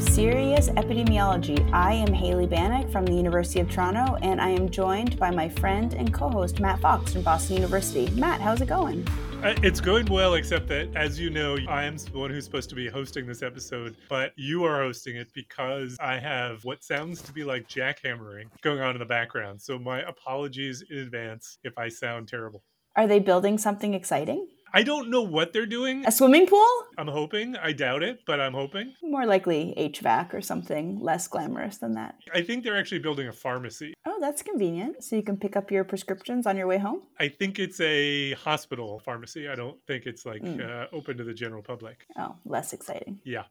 Serious Epidemiology. I am Hailey Banack from the University of Toronto, and I am joined by my friend and co host Matt Fox from Boston University. Matt, how's it going? Uh, it's going well, except that, as you know, I am the one who's supposed to be hosting this episode, but you are hosting it because I have what sounds to be like jackhammering going on in the background. So, my apologies in advance if I sound terrible. Are they building something exciting? I don't know what they're doing. A swimming pool? I'm hoping. I doubt it, but I'm hoping. More likely HVAC or something less glamorous than that. I think they're actually building a pharmacy. Oh, that's convenient. So you can pick up your prescriptions on your way home? I think it's a hospital pharmacy. I don't think it's like mm. uh, open to the general public. Oh, less exciting. Yeah.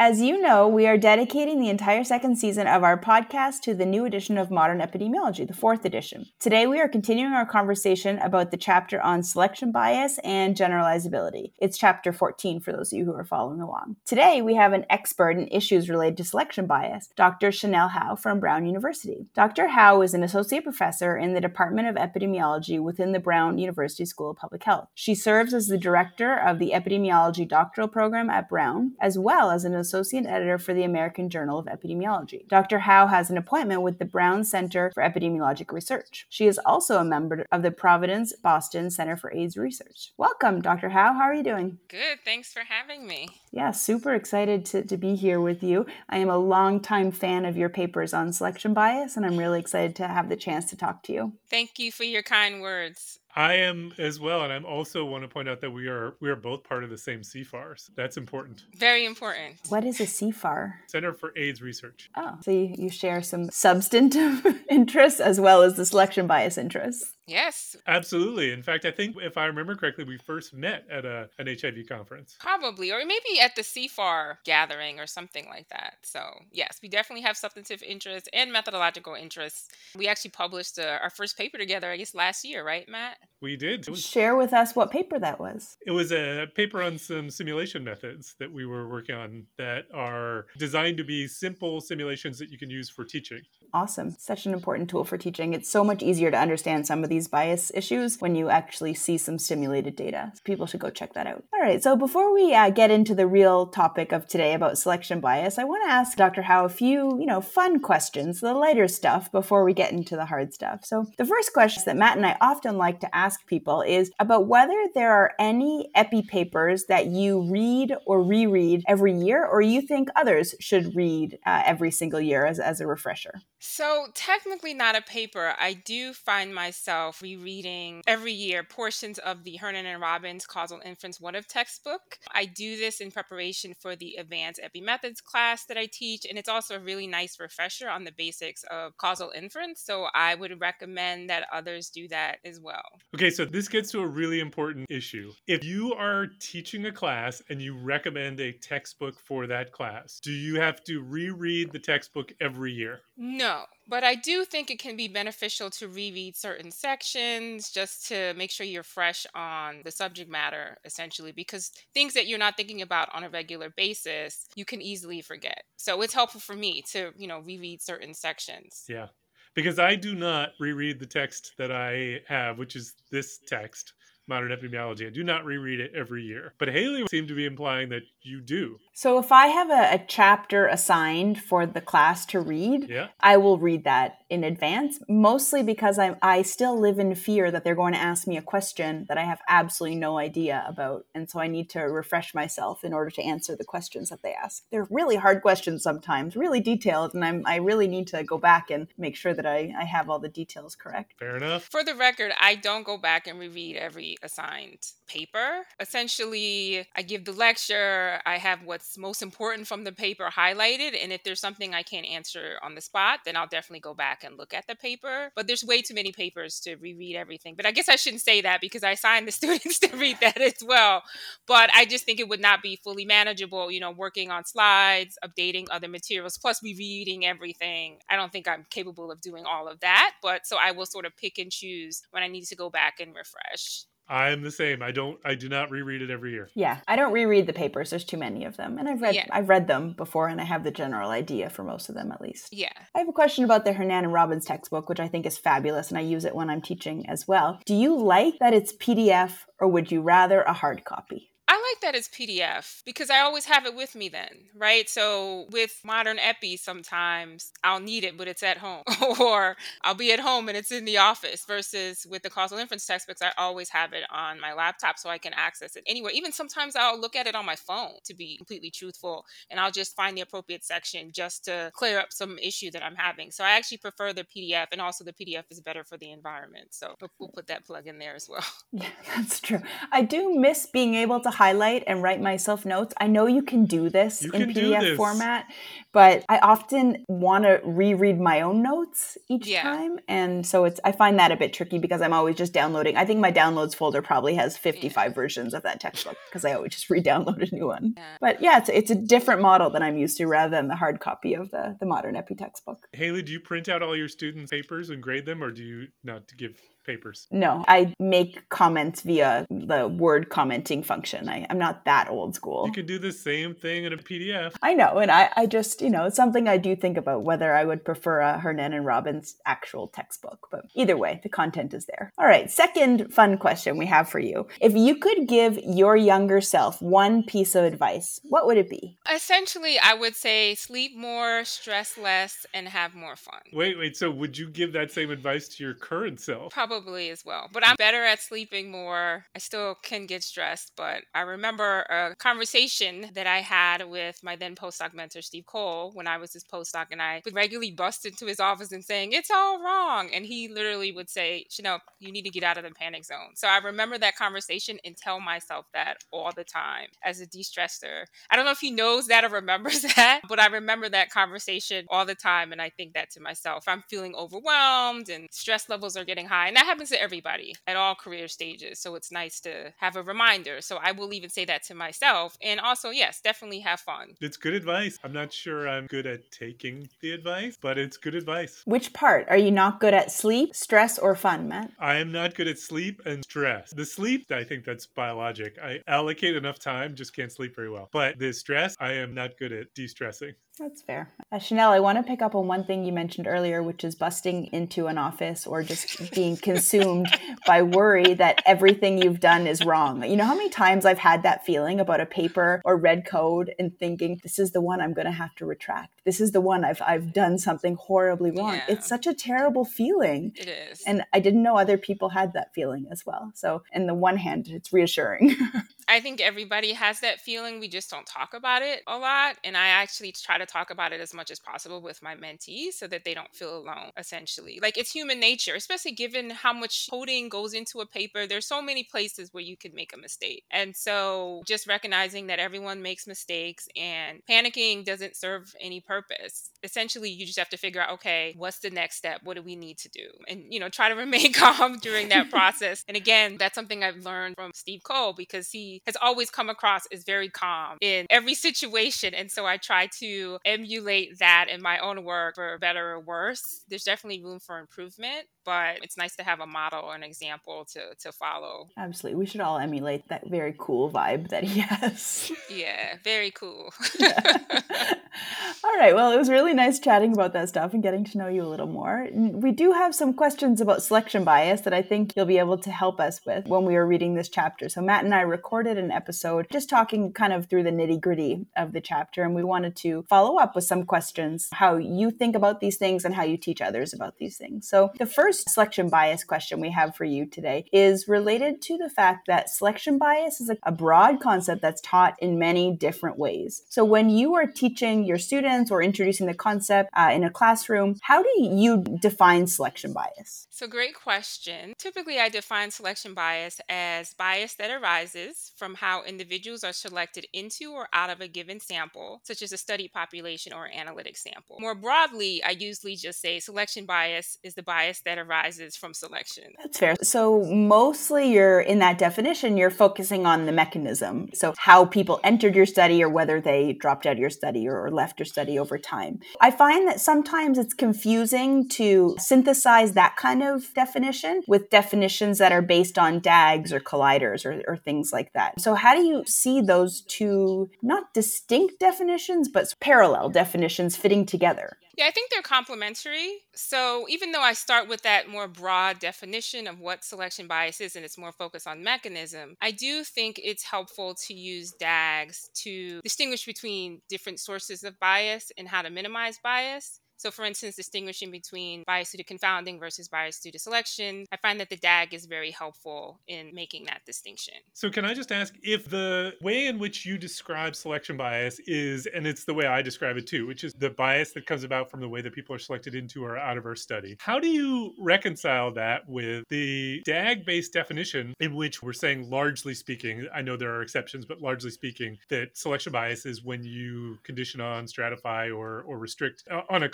As you know, we are dedicating the entire second season of our podcast to the new edition of Modern Epidemiology, the fourth edition. Today, we are continuing our conversation about the chapter on selection bias and generalizability. It's chapter 14 for those of you who are following along. Today, we have an expert in issues related to selection bias, Dr. Chanelle Howe from Brown University. Dr. Howe is an associate professor in the Department of Epidemiology within the Brown University School of Public Health. She serves as the director of the epidemiology doctoral program at Brown, as well as an associate editor for the American Journal of Epidemiology. Dr. Howe has an appointment with the Brown Center for Epidemiologic Research. She is also a member of the Providence Boston Center for AIDS Research. Welcome, Dr. Howe. How are you doing? Good. Thanks for having me. Yeah, super excited to, to be here with you. I am a longtime fan of your papers on selection bias, and I'm really excited to have the chance to talk to you. Thank you for your kind words. I am as well, and I'm also want to point out that we are we are both part of the same CFAR. So that's important. Very important. What is a CFAR? Center for AIDS Research. Oh, so you, you share some substantive interests as well as the selection bias interests. Yes. Absolutely. In fact, I think if I remember correctly, we first met at a, an HIV conference. Probably, or maybe at the CFAR gathering or something like that. So, yes, we definitely have substantive interests and methodological interests. We actually published uh, our first paper together, I guess, last year, right, Matt? We did. Was, Share with us what paper that was. It was a paper on some simulation methods that we were working on that are designed to be simple simulations that you can use for teaching. Awesome. Such an important tool for teaching. It's so much easier to understand some of these bias issues when you actually see some simulated data. People should go check that out. All right. So before we uh, get into the real topic of today about selection bias, I want to ask Dr. Howe a few, you know, fun questions, the lighter stuff before we get into the hard stuff. So the first question that Matt and I often like to ask people is about whether there are any epi papers that you read or reread every year, or you think others should read uh, every single year as, as a refresher. So, technically, not a paper. I do find myself rereading every year portions of the Hernan and Robins Causal Inference What If textbook. I do this in preparation for the Advanced Epi Methods class that I teach, and it's also a really nice refresher on the basics of causal inference. So, I would recommend that others do that as well. Okay, so this gets to a really important issue. If you are teaching a class and you recommend a textbook for that class, do you have to reread the textbook every year? No. No, but I do think it can be beneficial to reread certain sections just to make sure you're fresh on the subject matter, essentially, because things that you're not thinking about on a regular basis, you can easily forget. So it's helpful for me to, you know, reread certain sections. Yeah. Because I do not reread the text that I have, which is this text modern epidemiology. I do not reread it every year. But Hailey seemed to be implying that you do. So if I have a, a, chapter assigned for the class to read, yeah. I will read that in advance, mostly because I, I still live in fear that they're going to ask me a question that I have absolutely no idea about. And so I need to refresh myself in order to answer the questions that they ask. They're really hard questions sometimes, really detailed, and I'm, I really need to go back and make sure that I, I have all the details correct. Fair enough. For the record, I don't go back and reread every assigned paper. Essentially, I give the lecture, I have what's most important from the paper highlighted, and if there's something I can't answer on the spot, then I'll definitely go back and look at the paper. But there's way too many papers to reread everything. But I guess I shouldn't say that because I assign the students to read that as well. But I just think it would not be fully manageable, you know, working on slides, updating other materials, plus rereading everything. I don't think I'm capable of doing all of that. But so I will sort of pick and choose when I need to go back and refresh. I'm the same. I don't I do not reread it every year. Yeah, I don't reread the papers. There's too many of them. And I've read yeah. I've read them before and I have the general idea for most of them at least. Yeah. I have a question about the Hernan and Robins textbook, which I think is fabulous and I use it when I'm teaching as well. Do you like that it's PDF or would you rather a hard copy? I like that as PDF because I always have it with me then, right? So with modern epi, sometimes I'll need it, but it's at home, or I'll be at home and it's in the office. Versus with the causal inference textbooks, I always have it on my laptop so I can access it anywhere. Even sometimes I'll look at it on my phone to be completely truthful, and I'll just find the appropriate section just to clear up some issue that I'm having. So I actually prefer the PDF, and also the PDF is better for the environment. So we'll put that plug in there as well. Yeah, that's true. I do miss being able to highlight and write myself notes. I know you can do this You in PDF this. format, but I often want to reread my own notes each Yeah. time. And so it's I find that a bit tricky because I'm always just downloading. I think my downloads folder probably has 55 versions of that textbook because I always just re-download a new one. Yeah. But yeah, it's it's a different model than I'm used to rather than the hard copy of the the modern epi textbook. Hailey, do you print out all your students' papers and grade them, or do you not give papers? No, I make comments via the word commenting function. I, I'm not that old school. You can do the same thing in a PDF. I know, and I, I just, you know, it's something I do think about whether I would prefer a Hernan and Robins actual textbook. But either way, the content is there. All right, second fun question we have for you. If you could give your younger self one piece of advice, what would it be? Essentially, I would say sleep more, stress less, and have more fun. Wait, wait. So would you give that same advice to your current self? Probably as well. But I'm better at sleeping more. I still can get stressed, but I remember a conversation that I had with my then postdoc mentor, Steve Cole, when I was his postdoc, and I would regularly bust into his office and saying, It's all wrong. And he literally would say, Chanelle, you need to get out of the panic zone. So I remember that conversation and tell myself that all the time as a de stressor. I don't know if he knows that or remembers that, but I remember that conversation all the time. And I think that to myself. I'm feeling overwhelmed and stress levels are getting high. And that happens to everybody at all career stages. So it's nice to have a reminder. So I will even say that to myself. And also, yes, definitely have fun. It's good advice. I'm not sure I'm good at taking the advice, but it's good advice. Which part? Are you not good at sleep, stress, or fun, Matt? I am not good at sleep and stress. The sleep, I think that's biologic. I allocate enough time, just can't sleep very well. But the stress, I am not good at de stressing. That's fair. Uh, Chanelle, I want to pick up on one thing you mentioned earlier, which is busting into an office or just being consumed by worry that everything you've done is wrong. You know how many times I've had that feeling about a paper or read code and thinking, this is the one I'm going to have to retract. This is the one I've, I've done something horribly wrong. Yeah. It's such a terrible feeling. It is. And I didn't know other people had that feeling as well. So, in the one hand, it's reassuring. I think everybody has that feeling. We just don't talk about it a lot. And I actually try to talk about it as much as possible with my mentees so that they don't feel alone, essentially. Like it's human nature, especially given how much coding goes into a paper. There's so many places where you could make a mistake. And so just recognizing that everyone makes mistakes and panicking doesn't serve any purpose. Essentially, you just have to figure out, okay, what's the next step? What do we need to do? And, you know, try to remain calm during that process. And again, that's something I've learned from Steve Cole because he has always come across as very calm in every situation. And so I try to emulate that in my own work for better or worse. There's definitely room for improvement, but it's nice to have a model or an example to, to follow. Absolutely. We should all emulate that very cool vibe that he has. Yeah, very cool. All right. Well, it was really nice chatting about that stuff and getting to know you a little more. We do have some questions about selection bias that I think you'll be able to help us with when we were reading this chapter. So, Matt and I recorded an episode just talking kind of through the nitty gritty of the chapter, and we wanted to follow up with some questions how you think about these things and how you teach others about these things. So, the first selection bias question we have for you today is related to the fact that selection bias is a, a broad concept that's taught in many different ways. So, when you are teaching your students or introducing the concept uh, in a classroom, how do you define selection bias? So, great question. Typically, I define selection bias as bias that arises from how individuals are selected into or out of a given sample, such as a study population or analytic sample. More broadly, I usually just say selection bias is the bias that arises from selection. That's fair. So, mostly you're in that definition, you're focusing on the mechanism. So, how people entered your study or whether they dropped out of your study or left your study over time. I find that sometimes it's confusing to synthesize that kind of definition with definitions that are based on DAGs or colliders or, or things like that. So, how do you see those two, not distinct definitions, but parallel definitions fitting together? Yeah, I think they're complementary. So even though I start with that more broad definition of what selection bias is and it's more focused on mechanism, I do think it's helpful to use DAGs to distinguish between different sources of bias and how to minimize bias. So, for instance, distinguishing between bias due to confounding versus bias due to selection, I find that the DAG is very helpful in making that distinction. So, can I just ask if the way in which you describe selection bias is, and it's the way I describe it too, which is the bias that comes about from the way that people are selected into or out of our study, how do you reconcile that with the DAG based definition in which we're saying, largely speaking, I know there are exceptions, but largely speaking, that selection bias is when you condition on, stratify, or, or restrict uh, on a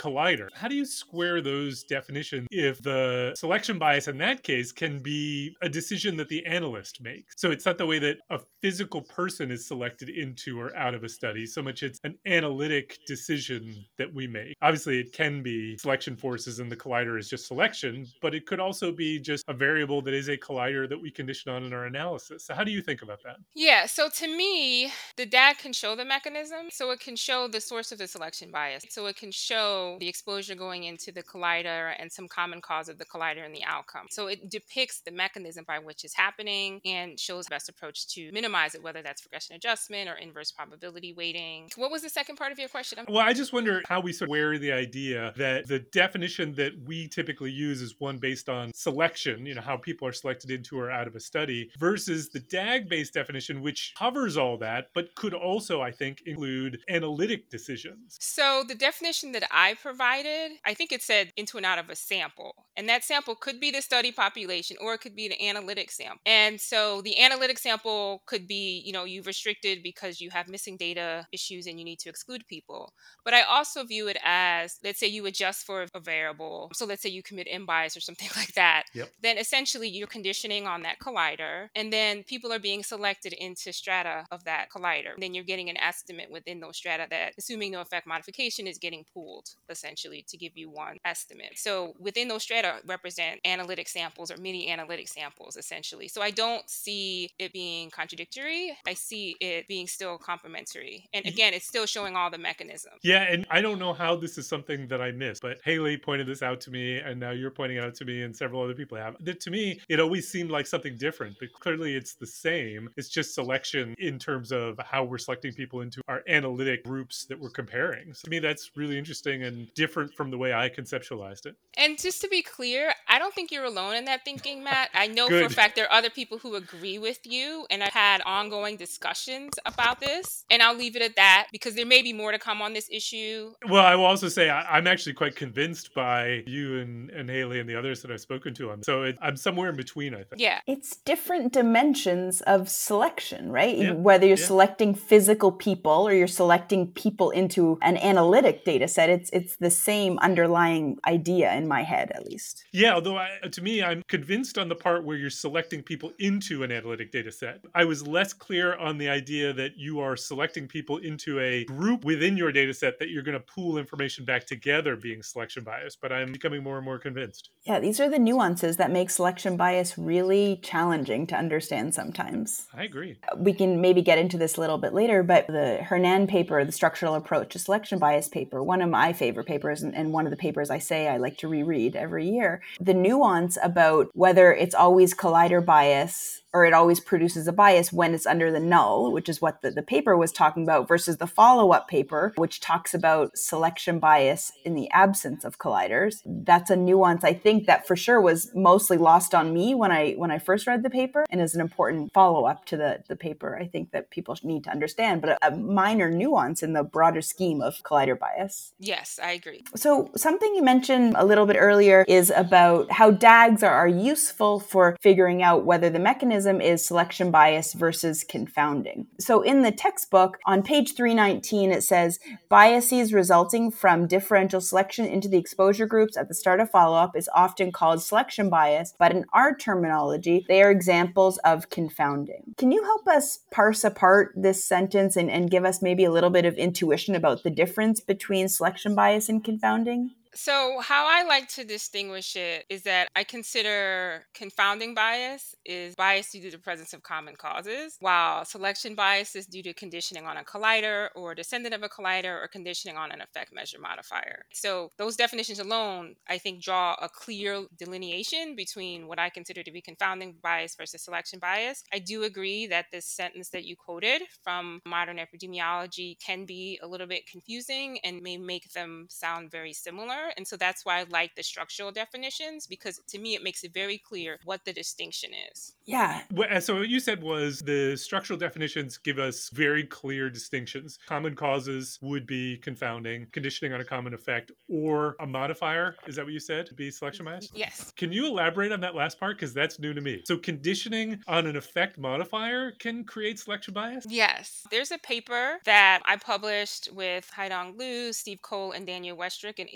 How do you square those definitions if the selection bias in that case can be a decision that the analyst makes? So it's not the way that a physical person is selected into or out of a study, so much it's an analytic decision that we make. Obviously, it can be selection forces and the collider is just selection, but it could also be just a variable that is a collider that we condition on in our analysis. So how do you think about that? Yeah, so to me, the DAG can show the mechanism. So it can show the source of the selection bias. So it can show the exposure going into the collider and some common cause of the collider and the outcome. So it depicts the mechanism by which it's happening and shows the best approach to minimize it, whether that's regression adjustment or inverse probability weighting. What was the second part of your question? Well, I just wonder how we sort of wear the idea that the definition that we typically use is one based on selection, you know, how people are selected into or out of a study, versus the DAG based definition, which covers all that, but could also, I think, include analytic decisions. So the definition that I provided, I think it said into and out of a sample. And that sample could be the study population or it could be the analytic sample. And so the analytic sample could be, you know, you've restricted because you have missing data issues and you need to exclude people. But I also view it as, let's say you adjust for a variable. So let's say you commit bias or something like that. Yep. Then essentially you're conditioning on that collider. And then people are being selected into strata of that collider. And then you're getting an estimate within those strata that, assuming no effect modification, is getting pooled essentially to give you one estimate. So within those strata represent analytic samples or mini analytic samples essentially. So I don't see it being contradictory. I see it being still complementary. And mm-hmm. again, it's still showing all the mechanisms. Yeah, and I don't know how this is something that I missed, but Hailey pointed this out to me, and now you're pointing it out to me, and several other people have. That to me, it always seemed like something different, but clearly it's the same. It's just selection in terms of how we're selecting people into our analytic groups that we're comparing. So to me, that's really interesting and different from the way I conceptualized it. And just to be clear, I don't think you're alone in that thinking, Matt. I know for a fact there are other people who agree with you, and I've had ongoing discussions about this. And I'll leave it at that because there may be more to come on this issue. Well, I will also say I, I'm actually quite convinced by you and, and Hailey and the others that I've spoken to on. this. So it, I'm somewhere in between, I think. Yeah. It's different dimensions of selection, right? Yeah, Whether you're yeah. selecting physical people or you're selecting people into an analytic data set, it's it's the same underlying idea in my head at least. Yeah, although I, to me, I'm convinced on the part where you're selecting people into an analytic data set. I was less clear on the idea that you are selecting people into a group within your data set that you're going to pool information back together being selection bias, but I'm becoming more and more convinced. Yeah, these are the nuances that make selection bias really challenging to understand sometimes. I agree. we can maybe get into this a little bit later, but the Hernan paper, the structural approach to selection bias paper, one of my favorite papers, and, and one of the papers I say I like to reread every year, the nuance about whether it's always collider bias or it always produces a bias when it's under the null, which is what the, the paper was talking about, versus the follow up paper, which talks about selection bias in the absence of colliders. That's a nuance I think that for sure was mostly lost on me when I when I first read the paper and is an important follow up to the, the paper I think that people need to understand, but a, a minor nuance in the broader scheme of collider bias. Yes, I agree. So, something you mentioned a little bit earlier is about how DAGs are, are useful for figuring out whether the mechanism is selection bias versus confounding. So, in the textbook on page 319, it says biases resulting from differential selection into the exposure groups at the start of follow up is often called selection bias, but in our terminology, they are examples of confounding. Can you help us parse apart this sentence and, and give us maybe a little bit of intuition about the difference between selection bias and confounding? So, how I like to distinguish it is that I consider confounding bias is bias due to the presence of common causes, while selection bias is due to conditioning on a collider or descendant of a collider or conditioning on an effect measure modifier. So, those definitions alone, I think, draw a clear delineation between what I consider to be confounding bias versus selection bias. I do agree that this sentence that you quoted from modern epidemiology can be a little bit confusing and may make them sound very similar. And so that's why I like the structural definitions because to me it makes it very clear what the distinction is. Yeah. So what you said was the structural definitions give us very clear distinctions. Common causes would be confounding, conditioning on a common effect, or a modifier. Is that what you said? Be selection mm-hmm. bias? Yes. Can you elaborate on that last part? Because that's new to me. So conditioning on an effect modifier can create selection bias? Yes. There's a paper that I published with Haidong Lu, Steve Cole, and Daniel Westreich in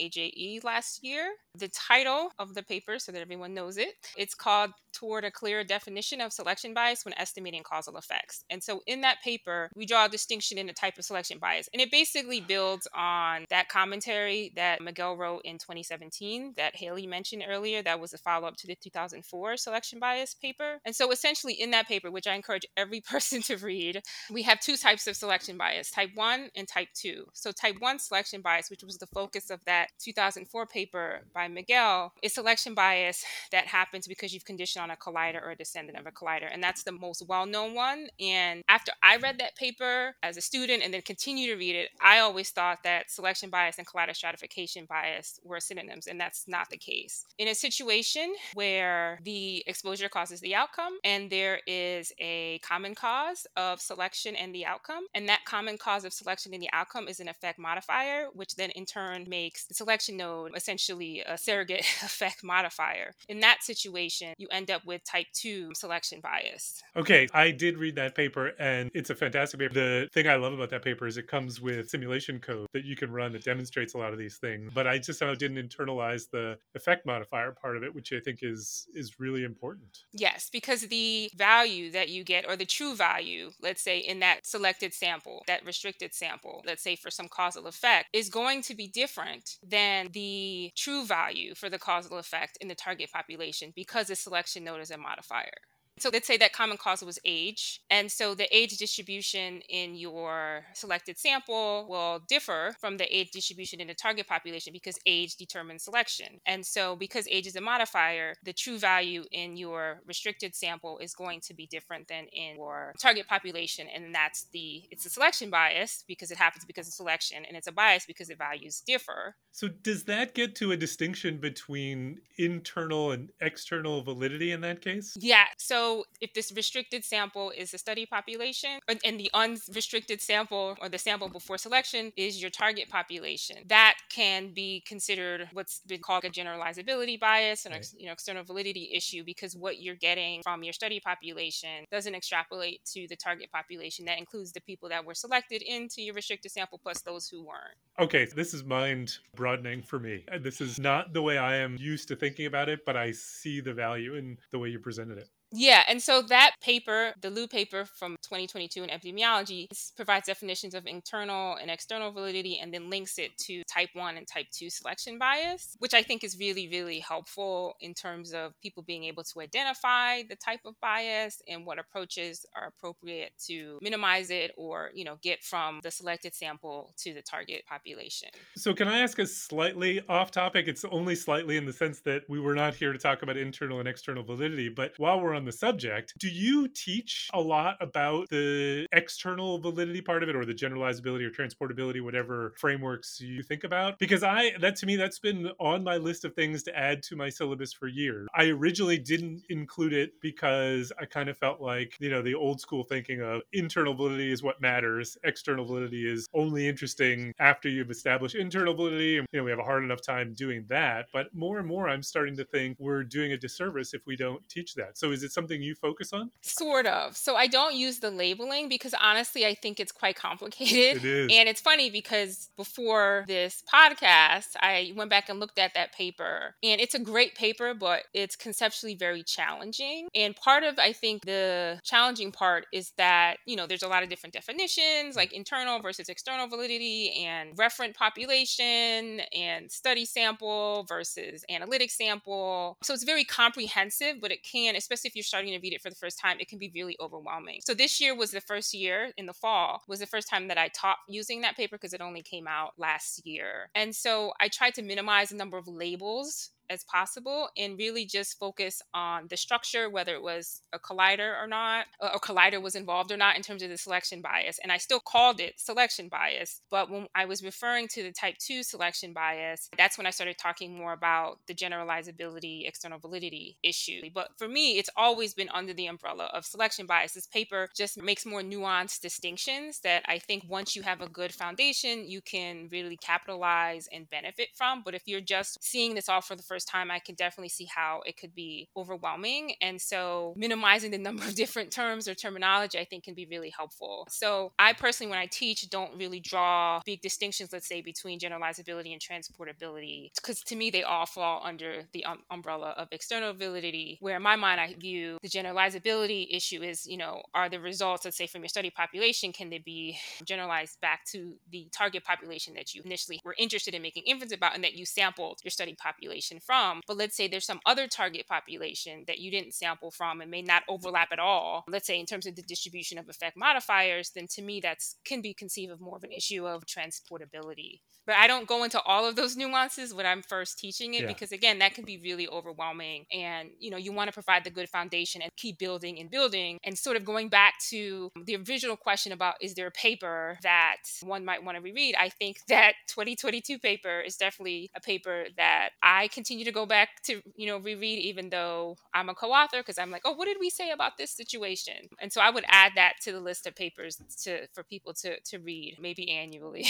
Last year. The title of the paper, so that everyone knows it, it's called Toward a Clear Definition of Selection Bias When Estimating Causal Effects. And so in that paper, we draw a distinction in the type of selection bias. And it basically builds on that commentary that Miguel wrote in 2017 that Hailey mentioned earlier. That was a follow up to the 2004 selection bias paper. And so essentially in that paper, which I encourage every person to read, we have two types of selection bias type 1 and type 2. So type 1 selection bias, which was the focus of that 2004 paper by Miguel, is selection bias that happens because you've conditioned on a collider or a descendant of a collider. And that's the most well known one. And after I read that paper as a student and then continue to read it, I always thought that selection bias and collider stratification bias were synonyms. And that's not the case. In a situation where the exposure causes the outcome and there is a common cause of selection and the outcome, and that common cause of selection and the outcome is an effect modifier, which then in turn makes the selection node essentially a surrogate effect modifier. In that situation, you end up with type 2 selection bias. Okay, I did read that paper and it's a fantastic paper. The thing I love about that paper is it comes with simulation code that you can run that demonstrates a lot of these things. But I just somehow didn't internalize the effect modifier part of it, which I think is is really important. Yes, because the value that you get or the true value, let's say in that selected sample, that restricted sample, let's say for some causal effect, is going to be different than the true value for the causal effect in the target population because the selection node is a modifier. So let's say that common cause was age. And so the age distribution in your selected sample will differ from the age distribution in the target population because age determines selection. And so because age is a modifier, the true value in your restricted sample is going to be different than in your target population. And that's the it's a selection bias because it happens because of selection, and it's a bias because the values differ. So does that get to a distinction between internal and external validity in that case? Yeah. So if this restricted sample is the study population, and the unrestricted sample or the sample before selection is your target population, that can be considered what's been called a generalizability bias and right. you know external validity issue because what you're getting from your study population doesn't extrapolate to the target population. That includes the people that were selected into your restricted sample plus those who weren't. Okay, this is mind broadening for me. Uh, this is not the way I am used to thinking about it, but I see the value in the way you presented it. Yeah, and so that paper, the Lu paper from 2022 in epidemiology, provides definitions of internal and external validity and then links it to type 1 and type 2 selection bias, which I think is really, really helpful in terms of people being able to identify the type of bias and what approaches are appropriate to minimize it or, you know, get from the selected sample to the target population. So, can I ask a slightly off topic? It's only slightly in the sense that we were not here to talk about internal and external validity, but while we're on the subject, do you teach a lot about the external validity part of it or the generalizability or transportability, whatever frameworks you think about? Because I, that to me, that's been on my list of things to add to my syllabus for years. I originally didn't include it because I kind of felt like, you know, the old school thinking of internal validity is what matters, external validity is only interesting after you've established internal validity. And, you know, we have a hard enough time doing that. But more and more, I'm starting to think we're doing a disservice if we don't teach that. So is it it something you focus on? Sort of. So I don't use the labeling because honestly, I think it's quite complicated. It is. And it's funny because before this podcast, I went back and looked at that paper. And it's a great paper, but it's conceptually very challenging. And part of, I think, the challenging part is that, you know, there's a lot of different definitions like internal versus external validity and referent population and study sample versus analytic sample. So it's very comprehensive, but it can, especially if you're starting to read it for the first time, it can be really overwhelming. So this year was the first year in the fall, was the first time that I taught using that paper because it only came out last year. And so I tried to minimize the number of labels as possible and really just focus on the structure, whether it was a collider or not, uh, or collider was involved or not in terms of the selection bias. And I still called it selection bias. But when I was referring to the type 2 selection bias, that's when I started talking more about the generalizability, external validity issue. But for me, it's always been under the umbrella of selection bias. This paper just makes more nuanced distinctions that I think once you have a good foundation, you can really capitalize and benefit from. But if you're just seeing this all for the first first time, I can definitely see how it could be overwhelming. And so minimizing the number of different terms or terminology, I think can be really helpful. So I personally, when I teach, don't really draw big distinctions, let's say, between generalizability and transportability, because to me, they all fall under the um, umbrella of external validity, where in my mind, I view the generalizability issue is, you know, are the results, let's say, from your study population, can they be generalized back to the target population that you initially were interested in making inference about and that you sampled your study population from. But let's say there's some other target population that you didn't sample from and may not overlap at all. Let's say in terms of the distribution of effect modifiers, then to me that's can be conceived of more of an issue of transportability. But I don't go into all of those nuances when I'm first teaching it yeah. because again, that can be really overwhelming. And you know, you want to provide the good foundation and keep building and building. And sort of going back to the original question about is there a paper that one might want to reread? I think that 2022 paper is definitely a paper that I continue continue to go back to you know reread even though i'm a co-author because i'm like oh what did we say about this situation? And so i would add that to the list of papers to for people to to read maybe annually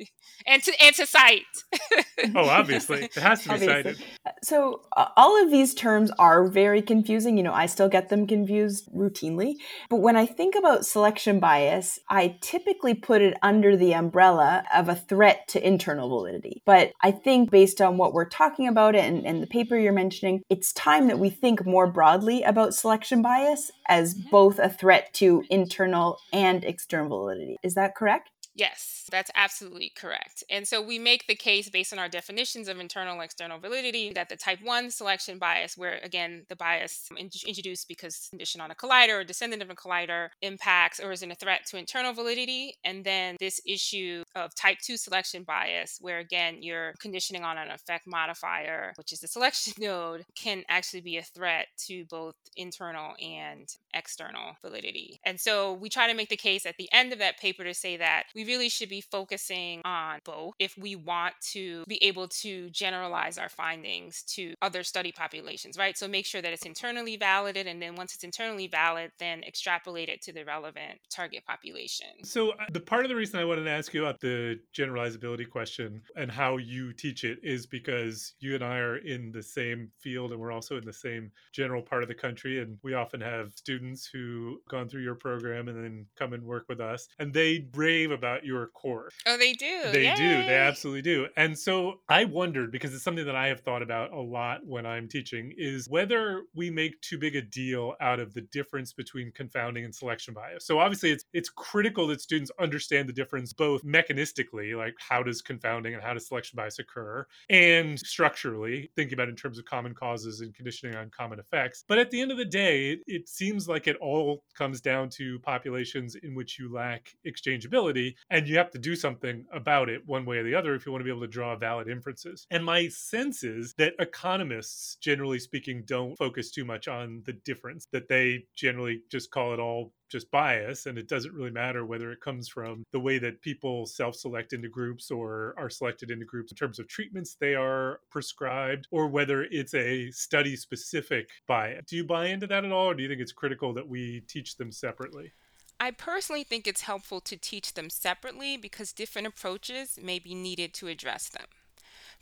and to and to cite. Oh obviously. It has to be obviously. cited. So uh, all of these terms are very confusing. You know i still get them confused routinely. But when i think about selection bias i typically put it under the umbrella of a threat to internal validity. But i think based on what we're talking about it and, and the paper you're mentioning, it's time that we think more broadly about selection bias as mm-hmm. both a threat to internal and external validity. Is that correct? Yes, that's absolutely correct. And so we make the case based on our definitions of internal and external validity that the type 1 selection bias, where again, the bias in- introduced because condition on a collider or descendant of a collider impacts or is in a threat to internal validity. And then this issue of type 2 selection bias, where again, you're conditioning on an effect modifier, which is the selection node, can actually be a threat to both internal and external validity. And so we try to make the case at the end of that paper to say that we really should be focusing on both if we want to be able to generalize our findings to other study populations, right? So make sure that it's internally validated. And then once it's internally valid, then extrapolate it to the relevant target population. So uh, the part of the reason I wanted to ask you about the generalizability question and how you teach it is because you and I are in the same field and we're also in the same general part of the country. And we often have students who gone through your program and then come and work with us and they rave about about your course Oh, they do. They Yay. do. They absolutely do. And so I wondered because it's something that I have thought about a lot when I'm teaching is whether we make too big a deal out of the difference between confounding and selection bias. So obviously it's it's critical that students understand the difference both mechanistically, like how does confounding and how does selection bias occur, and structurally, thinking about in terms of common causes and conditioning on common effects. But at the end of the day, it, it seems like it all comes down to populations in which you lack exchangeability and you have to do something about it one way or the other if you want to be able to draw valid inferences. And my sense is that economists, generally speaking, don't focus too much on the difference, that they generally just call it all just bias and it doesn't really matter whether it comes from the way that people self-select into groups or are selected into groups in terms of treatments they are prescribed or whether it's a study specific bias do you buy into that at all or do you think it's critical that we teach them separately I personally think it's helpful to teach them separately because different approaches may be needed to address them.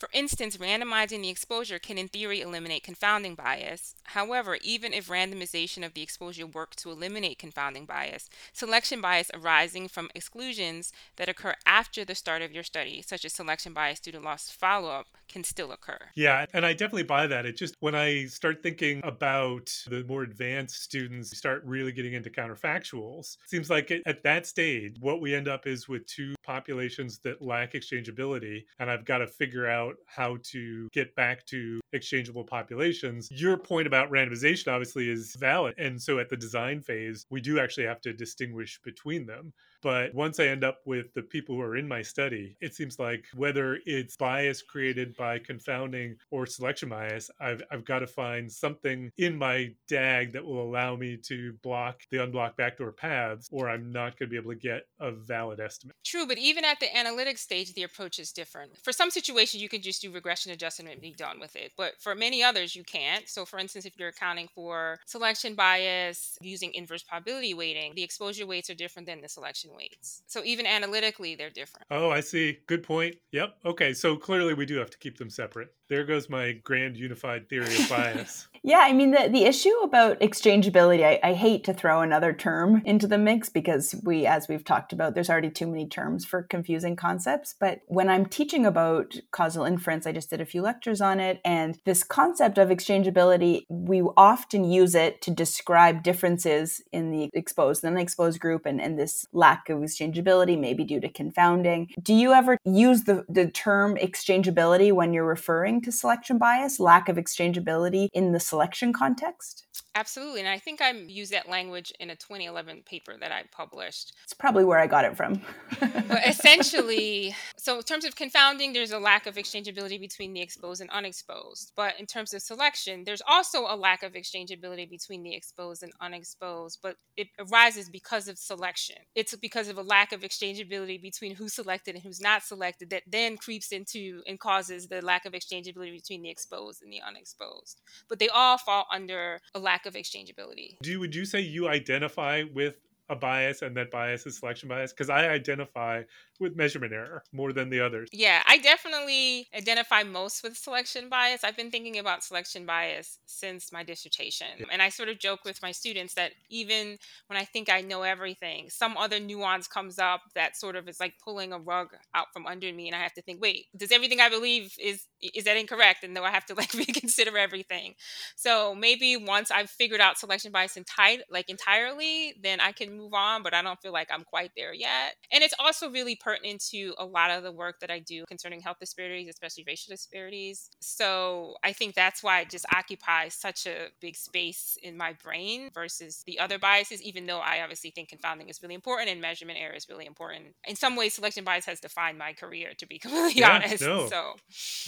For instance, randomizing the exposure can in theory eliminate confounding bias. However, even if randomization of the exposure worked to eliminate confounding bias, selection bias arising from exclusions that occur after the start of your study, such as selection bias due to lost follow up, can still occur. Yeah, and I definitely buy that. It just when I start thinking about the more advanced students start really getting into counterfactuals, it seems like at that stage, what we end up is with two populations that lack exchangeability, and I've got to figure out how to get back to exchangeable populations. Your point about randomization obviously is valid. And so at the design phase, we do actually have to distinguish between them. But once I end up with the people who are in my study, it seems like whether it's bias created by confounding or selection bias, I've, I've got to find something in my DAG that will allow me to block the unblocked backdoor paths, or I'm not going to be able to get a valid estimate. True, but even at the analytics stage, the approach is different. For some situations, you can just do regression adjustment and be done with it. But for many others, you can't. So, for instance, if you're accounting for selection bias using inverse probability weighting, the exposure weights are different than the selection weights. So even analytically, they're different. Oh, I see. Good point. Yep. Okay. So clearly we do have to keep them separate. There goes my grand unified theory of bias. yeah, I mean the, the issue about exchangeability, I, I hate to throw another term into the mix because we, as we've talked about, there's already too many terms for confusing concepts. But when I'm teaching about causal inference, I just did a few lectures on it, and this concept of exchangeability, we often use it to describe differences in the exposed and unexposed group and, and this lack of exchangeability, maybe due to confounding. Do you ever use the, the term exchangeability when you're referring to selection bias, lack of exchangeability in the selection context? Absolutely. And I think I used that language in a 2011 paper that I published. It's probably where I got it from. but essentially, so in terms of confounding, there's a lack of exchangeability between the exposed and unexposed. But in terms of selection, there's also a lack of exchangeability between the exposed and unexposed, but it arises because of selection. It's because of a lack of exchangeability between who's selected and who's not selected that then creeps into and causes the lack of exchangeability between the exposed and the unexposed. But they all fall under a lack lack of exchangeability. Do would you say you identify with a bias and that bias is selection bias? Because I identify with measurement error more than the others. Yeah, I definitely identify most with selection bias. I've been thinking about selection bias since my dissertation. Yeah. And I sort of joke with my students that even when I think I know everything, some other nuance comes up that sort of is like pulling a rug out from under me and I have to think, wait, does everything I believe is is that incorrect? And then I have to like reconsider everything. So maybe once I've figured out selection bias enti- like entirely, then I can move on, but I don't feel like I'm quite there yet. And it's also really pertinent to a lot of the work that I do concerning health disparities, especially racial disparities. So I think that's why it just occupies such a big space in my brain versus the other biases, even though I obviously think confounding is really important and measurement error is really important. In some ways, selection bias has defined my career, to be completely yeah, honest. No. So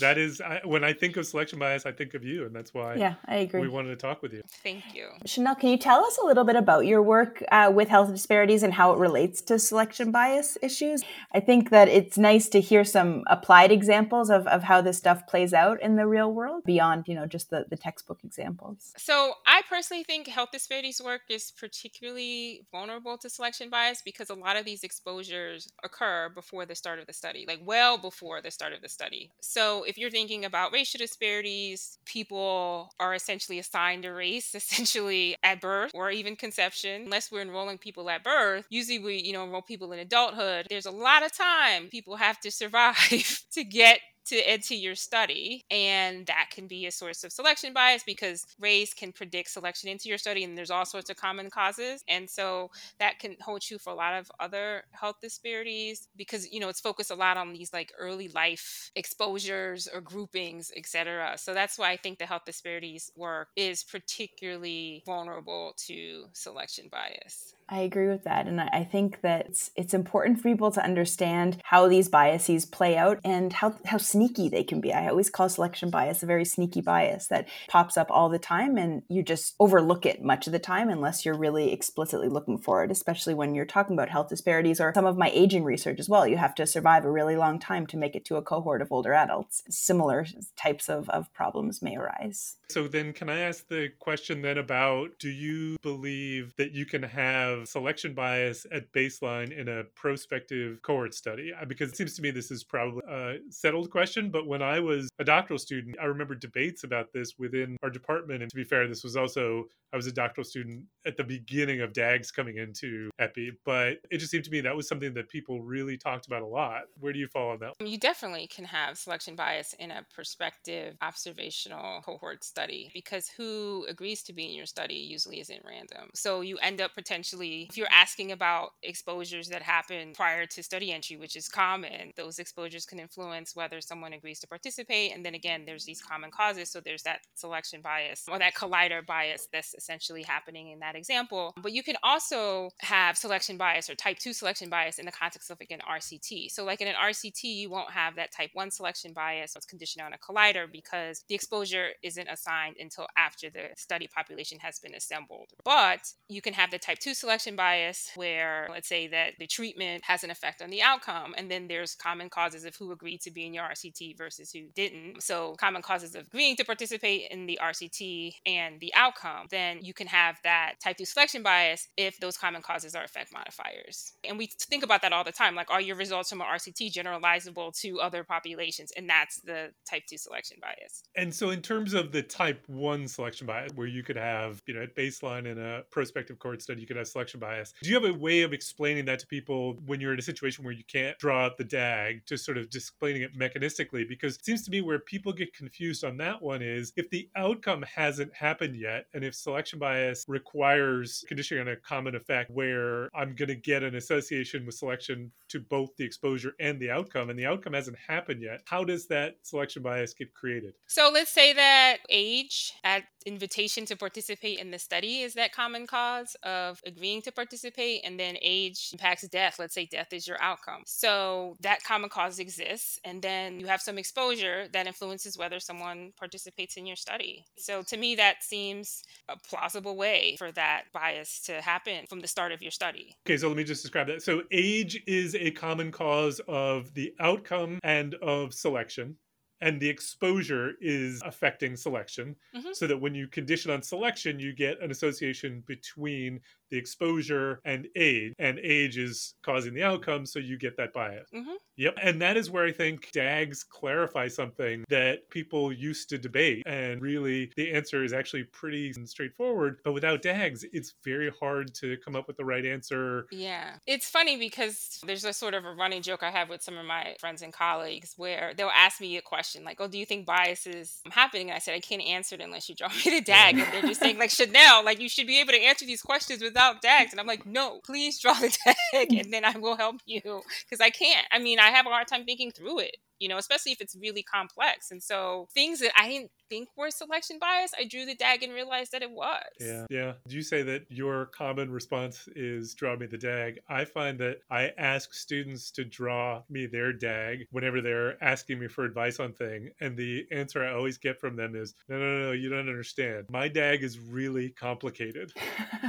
that is, I, when I think of selection bias, I think of you, and that's why yeah, I agree. we wanted to talk with you. Thank you. Chanelle, can you tell us a little bit about your work uh, with health disparities and how it relates to selection bias issues? I think that it's nice to hear some applied examples of, of how this stuff plays out in the real world beyond, you know, just the, the textbook examples. So I personally think health disparities work is particularly vulnerable to selection bias because a lot of these exposures occur before the start of the study, like well before the start of the study. So if you're thinking about racial disparities, people are essentially assigned a race essentially at birth or even conception, unless we're enrolling people at birth. Usually we, you know, enroll people in adulthood. There's a lot of time people have to survive to get to into your study and that can be a source of selection bias because race can predict selection into your study and there's all sorts of common causes and so that can hold true for a lot of other health disparities because you know it's focused a lot on these like early life exposures or groupings etc so that's why i think the health disparities work is particularly vulnerable to selection bias I agree with that. And I think that it's, it's important for people to understand how these biases play out and how, how sneaky they can be. I always call selection bias a very sneaky bias that pops up all the time and you just overlook it much of the time unless you're really explicitly looking for it, especially when you're talking about health disparities or some of my aging research as well. You have to survive a really long time to make it to a cohort of older adults. Similar types of, of problems may arise. So then can I ask the question then about do you believe that you can have selection bias at baseline in a prospective cohort study? Because it seems to me this is probably a settled question. But when I was a doctoral student, I remember debates about this within our department. And to be fair, this was also, I was a doctoral student at the beginning of DAGs coming into EPI. But it just seemed to me that was something that people really talked about a lot. Where do you fall on that? You definitely can have selection bias in a prospective observational cohort study because who agrees to be in your study usually isn't random. So you end up potentially, if you're asking about exposures that happen prior to study entry, which is common, those exposures can influence whether someone agrees to participate. And then again, there's these common causes. So there's that selection bias or that collider bias that's essentially happening in that example. But you can also have selection bias or type 2 selection bias in the context of like an RCT. So, like in an RCT, you won't have that type 1 selection bias. So it's conditioned on a collider because the exposure isn't assigned until after the study population has been assembled. But you can have the type 2 selection bias where, let's say, that the treatment has an effect on the outcome, and then there's common causes of who agreed to be in your RCT versus who didn't. So, common causes of agreeing to participate in the RCT and the outcome, then you can have that type 2 selection bias if those common causes are effect modifiers. And we think about that all the time like, are your results from a RCT generalizable to other populations? And that's the type 2 selection bias. And so, in terms of the type 1 selection bias, where you could have, you know, at baseline in a prospective cohort study, you could have selection bias. Do you have a way of explaining that to people when you're in a situation where you can't draw out the DAG, just sort of explaining it mechanistically? Because it seems to me where people get confused on that one is if the outcome hasn't happened yet, and if selection bias requires conditioning on a common effect where I'm going to get an association with selection to both the exposure and the outcome, and the outcome hasn't happened yet, how does that selection bias get created? So let's say that age at invitation to participate in the study is that common cause of agreeing to participate, and then age impacts death. Let's say death is your outcome. So that common cause exists, and then you have some exposure that influences whether someone participates in your study. So to me, that seems a plausible way for that bias to happen from the start of your study. Okay, so let me just describe that. So age is a common cause of the outcome and of selection and the exposure is affecting selection mm-hmm. so that when you condition on selection you get an association between the exposure and age and age is causing the outcome so you get that bias mm-hmm. yep and that is where i think dags clarify something that people used to debate and really the answer is actually pretty straightforward but without dags it's very hard to come up with the right answer yeah it's funny because there's a sort of a running joke i have with some of my friends and colleagues where they'll ask me a question like oh do you think bias is happening? And i said i can't answer it unless you draw me the dag. And they're just saying like Chanelle like you should be able to answer these questions without without DAGs. And I'm like, no, please draw the DAG and then I will help you. Because I can't. I mean, I have a hard time thinking through it you know, especially if it's really complex. And so things that I didn't think were selection bias, I drew the DAG and realized that it was. Yeah. Yeah. Do you say that your common response is draw me the DAG. I find that I ask students to draw me their DAG whenever they're asking me for advice on thing. And the answer I always get from them is, no, no, no, you don't understand. My DAG is really complicated.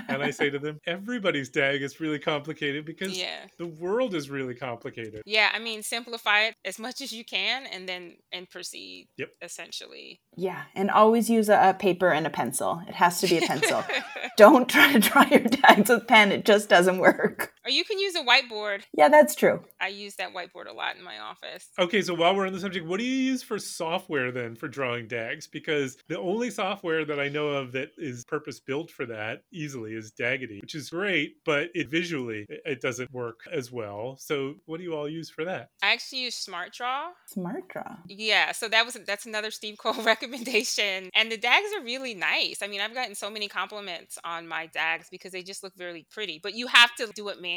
and I say to them, everybody's DAG is really complicated because yeah. the world is really complicated. Yeah. I mean, simplify it as much as you you can and then and proceed yep. essentially. Yeah and always use a, a paper and a pencil. It has to be a pencil. Don't try to draw your DAGs with pen. It just doesn't work or you can use a whiteboard yeah that's true i use that whiteboard a lot in my office okay so while we're on the subject what do you use for software then for drawing dags because the only software that i know of that is purpose built for that easily is DAGitty which is great but it visually it doesn't work as well so what do you all use for that i actually use smart draw Smart Draw. Yeah, so that was that's another Steve Cole recommendation. And the DAGs are really nice. I mean, I've gotten so many compliments on my DAGs because they just look really pretty. But you have to do it manually.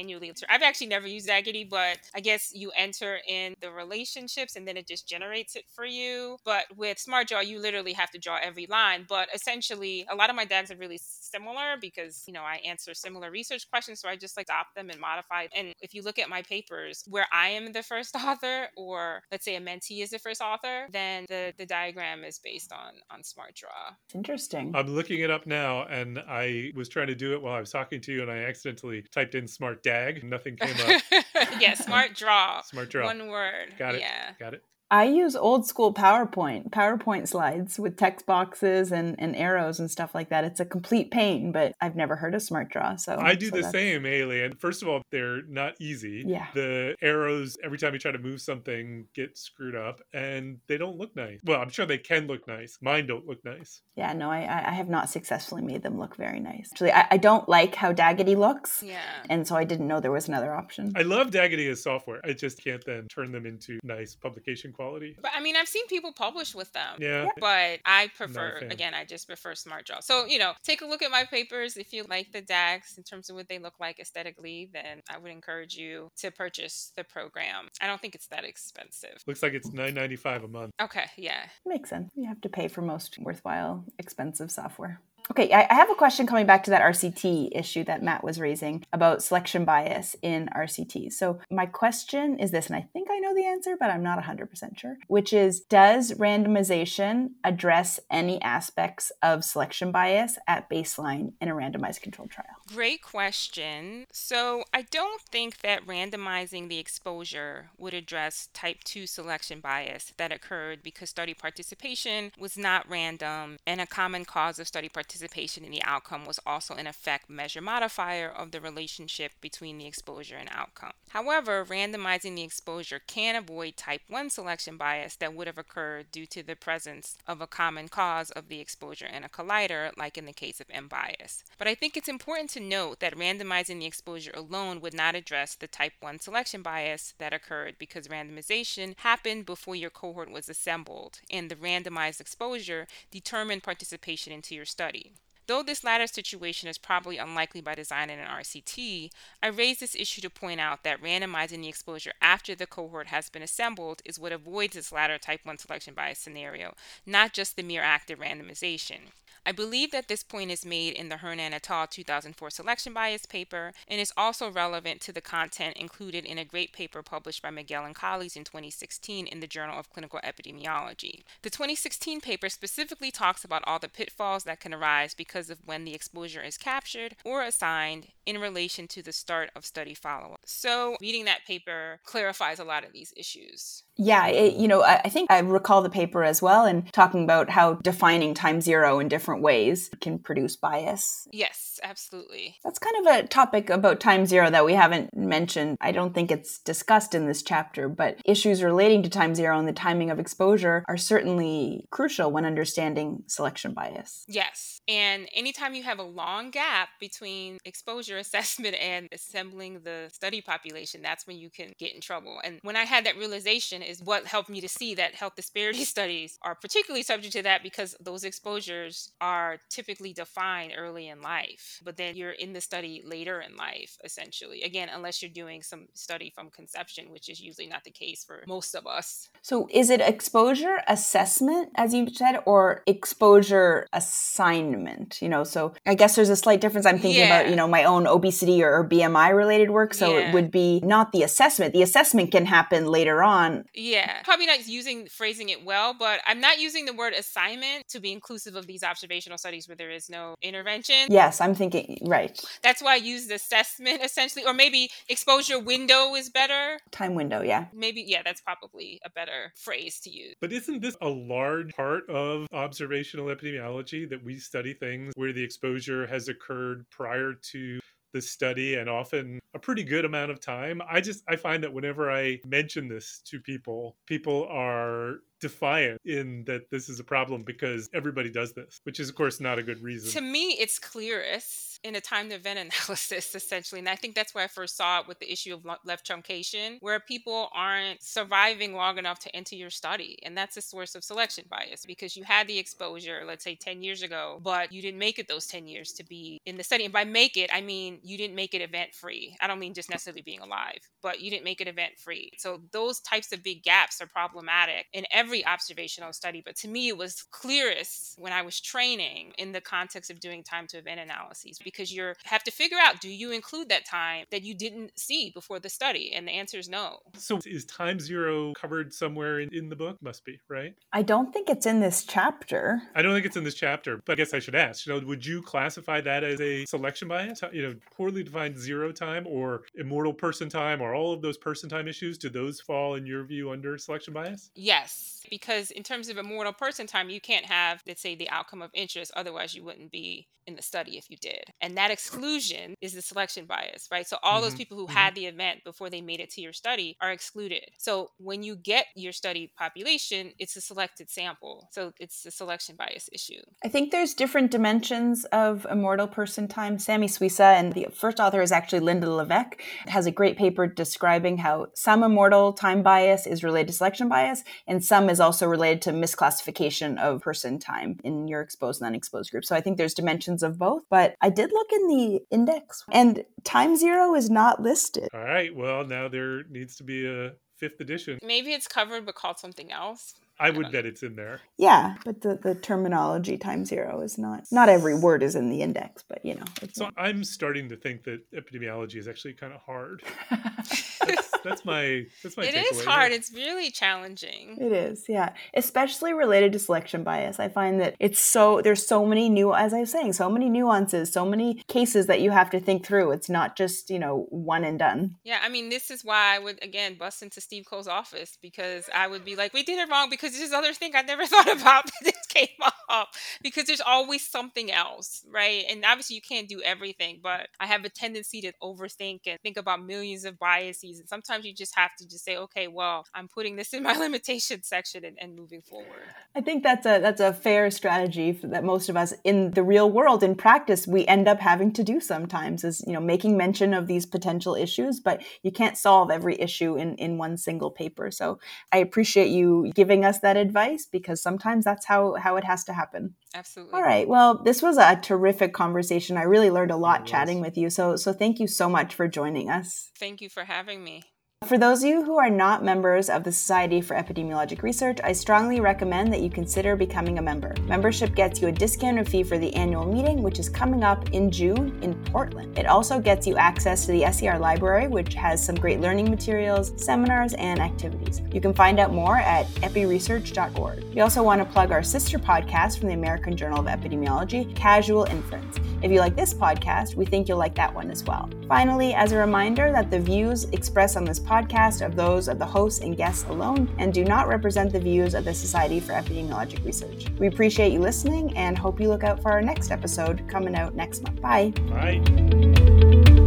I've actually never used DAGitty, but I guess you enter in the relationships and then it just generates it for you. But with Smart Draw, you literally have to draw every line. But essentially, a lot of my DAGs are really similar because you know I answer similar research questions, so I just like adopt them and modify. And if you look at my papers where I am the first author, or let's say a mentee is the first author, then the, the diagram is based on on Smart Draw. It's interesting. I'm looking it up now, and I was trying to do it while I was talking to you, and I accidentally typed in Smart Dag. Nothing came up. yeah, Smart Draw. Smart Draw. One word. Got it. Yeah. Got it. I use old school PowerPoint, PowerPoint slides with text boxes and, and arrows and stuff like that. It's a complete pain, but I've never heard of SmartDraw. So I do so the that's- same, Alien. First of all, they're not easy. Yeah. The arrows, every time you try to move something, get screwed up and they don't look nice. Well, I'm sure they can look nice. Mine don't look nice. Yeah, no, I, I I have not successfully made them look very nice. Actually, I, I don't like how DAGitty looks, Yeah. and so I didn't know there was another option. I love DAGitty as software. I just can't then turn them into nice publication quality. But I mean, I've seen people publish with them. Yeah. But I prefer, fan. again, I just prefer SmartDraw. So, you know, take a look at my papers. If you like the DAGs in terms of what they look like aesthetically, then I would encourage you to purchase the program. I don't think it's that expensive. Looks like it's nine ninety five a month. Okay, yeah. Makes sense. You have to pay for most worthwhile, expensive software. Okay, I have a question coming back to that RCT issue that Matt was raising about selection bias in RCT. So, my question is this, and I think I know the answer, but I'm not 100% sure, which is Does randomization address any aspects of selection bias at baseline in a randomized controlled trial? Great question. So, I don't think that randomizing the exposure would address type 2 selection bias that occurred because study participation was not random, and a common cause of study participation in the outcome was also, in effect, measure modifier of the relationship between the exposure and outcome. However, randomizing the exposure can avoid type 1 selection bias that would have occurred due to the presence of a common cause of the exposure and a collider, like in the case of M bias. But I think it's important to note that randomizing the exposure alone would not address the type 1 selection bias that occurred because randomization happened before your cohort was assembled, and the randomized exposure determined participation into your study. Though this latter situation is probably unlikely by design in an RCT, I raise this issue to point out that randomizing the exposure after the cohort has been assembled is what avoids this latter type 1 selection bias scenario, not just the mere act of randomization. I believe that this point is made in the Hernan et al. 2004 selection bias paper and is also relevant to the content included in a great paper published by Miguel and colleagues in 2016 in the Journal of Clinical Epidemiology. The 2016 paper specifically talks about all the pitfalls that can arise because of when the exposure is captured or assigned in relation to the start of study follow up. So, reading that paper clarifies a lot of these issues. Yeah, it, you know, I, I think I recall the paper as well and talking about how defining time zero in different ways can produce bias. Yes, absolutely. That's kind of a topic about time zero that we haven't mentioned. I don't think it's discussed in this chapter, but issues relating to time zero and the timing of exposure are certainly crucial when understanding selection bias. Yes. And anytime you have a long gap between exposure assessment and assembling the study population, that's when you can get in trouble. And when I had that realization, is what helped me to see that health disparity studies are particularly subject to that because those exposures are typically defined early in life, but then you're in the study later in life, essentially. Again, unless you're doing some study from conception, which is usually not the case for most of us. So, is it exposure assessment, as you said, or exposure assignment? You know, so I guess there's a slight difference. I'm thinking about, you know, my own obesity or, or BMI related work. So, Yeah. it would be not the assessment. The assessment can happen later on. Yeah, probably not using phrasing it well, but I'm not using the word assignment to be inclusive of these observational studies where there is no intervention. Yes, I'm thinking, right. That's why I used assessment essentially, or maybe exposure window is better. Time window, yeah. Maybe, yeah, that's probably a better phrase to use. But isn't this a large part of observational epidemiology that we study things where the exposure has occurred prior to the study and often a pretty good amount of time? I just I find that whenever I mention this to people, people are defiant in that this is a problem because everybody does this, which is of course not a good reason. To me, it's clearest in a time to event analysis, essentially. And I think that's where I first saw it with the issue of left truncation, where people aren't surviving long enough to enter your study. And that's a source of selection bias because you had the exposure, let's say 10 years ago, but you didn't make it those 10 years to be in the study. And by make it, I mean you didn't make it event free. I don't mean just necessarily being alive, but you didn't make it event free. So those types of big gaps are problematic in every observational study. But to me, it was clearest when I was training in the context of doing time to event analyses because because you have to figure out do you include that time that you didn't see before the study? And the answer is no. So is time zero covered somewhere in, in the book? Must be, right? I don't think it's in this chapter. I don't think it's in this chapter, but I guess I should ask, you know, would you classify that as a selection bias? You know, poorly defined zero time or immortal person time or all of those person time issues, do those fall in your view under selection bias? Yes because in terms of immortal person time you can't have let's say the outcome of interest otherwise you wouldn't be in the study if you did and that exclusion is the selection bias right so all mm-hmm. those people who mm-hmm. had the event before they made it to your study are excluded so when you get your study population it's a selected sample so it's a selection bias issue i think there's different dimensions of immortal person time Samy Suissa and the first author is actually linda levesque has a great paper describing how some immortal time bias is related to selection bias and some is is also related to misclassification of person time in your exposed and unexposed group. So I think there's dimensions of both, but I did look in the index and time zero is not listed. All right. Well, now there needs to be a fifth edition. Maybe it's covered but called something else. I would bet it's in there. Yeah, but the, the terminology time zero is not not every word is in the index, but you know. so not. I'm starting to think that epidemiology is actually kind of hard. that's, that's, my that's my. It is hard. It's really challenging. It is, yeah, especially related to selection bias. I find that it's so there's so many new, as I was saying, so many nuances, so many cases that you have to think through. It's not just you know one and done. Yeah, I mean, this is why I would again bust into Steve Cole's office because I would be like, we did it wrong because because there's other thing I never thought about that this came up because there's always something else, right? And obviously you can't do everything, but I have a tendency to overthink and think about millions of biases. And sometimes you just have to just say, okay, well, I'm putting this in my limitation section and, and moving forward. I think that's a that's a fair strategy that most of us in the real world in practice we end up having to do sometimes is you know making mention of these potential issues, but you can't solve every issue in in one single paper. So I appreciate you giving us us that advice because sometimes that's how how it has to happen. Absolutely. All right. Well, this was a terrific conversation. I really learned a lot chatting with you. So so thank you so much for joining us. Thank you for having me. For those of you who are not members of the Society for Epidemiologic Research, I strongly recommend that you consider becoming a member. Membership gets you a discounted fee for the annual meeting, which is coming up in June in Portland. It also gets you access to the SER library, which has some great learning materials, seminars, and activities. You can find out more at epiresearch.org. We also want to plug our sister podcast from the American Journal of Epidemiology, Casual Inference. If you like this podcast, we think you'll like that one as well. Finally, as a reminder that the views expressed on this podcast of those of the hosts and guests alone and do not represent the views of the Society for Epidemiologic Research. We appreciate you listening and hope you look out for our next episode coming out next month. Bye. Bye.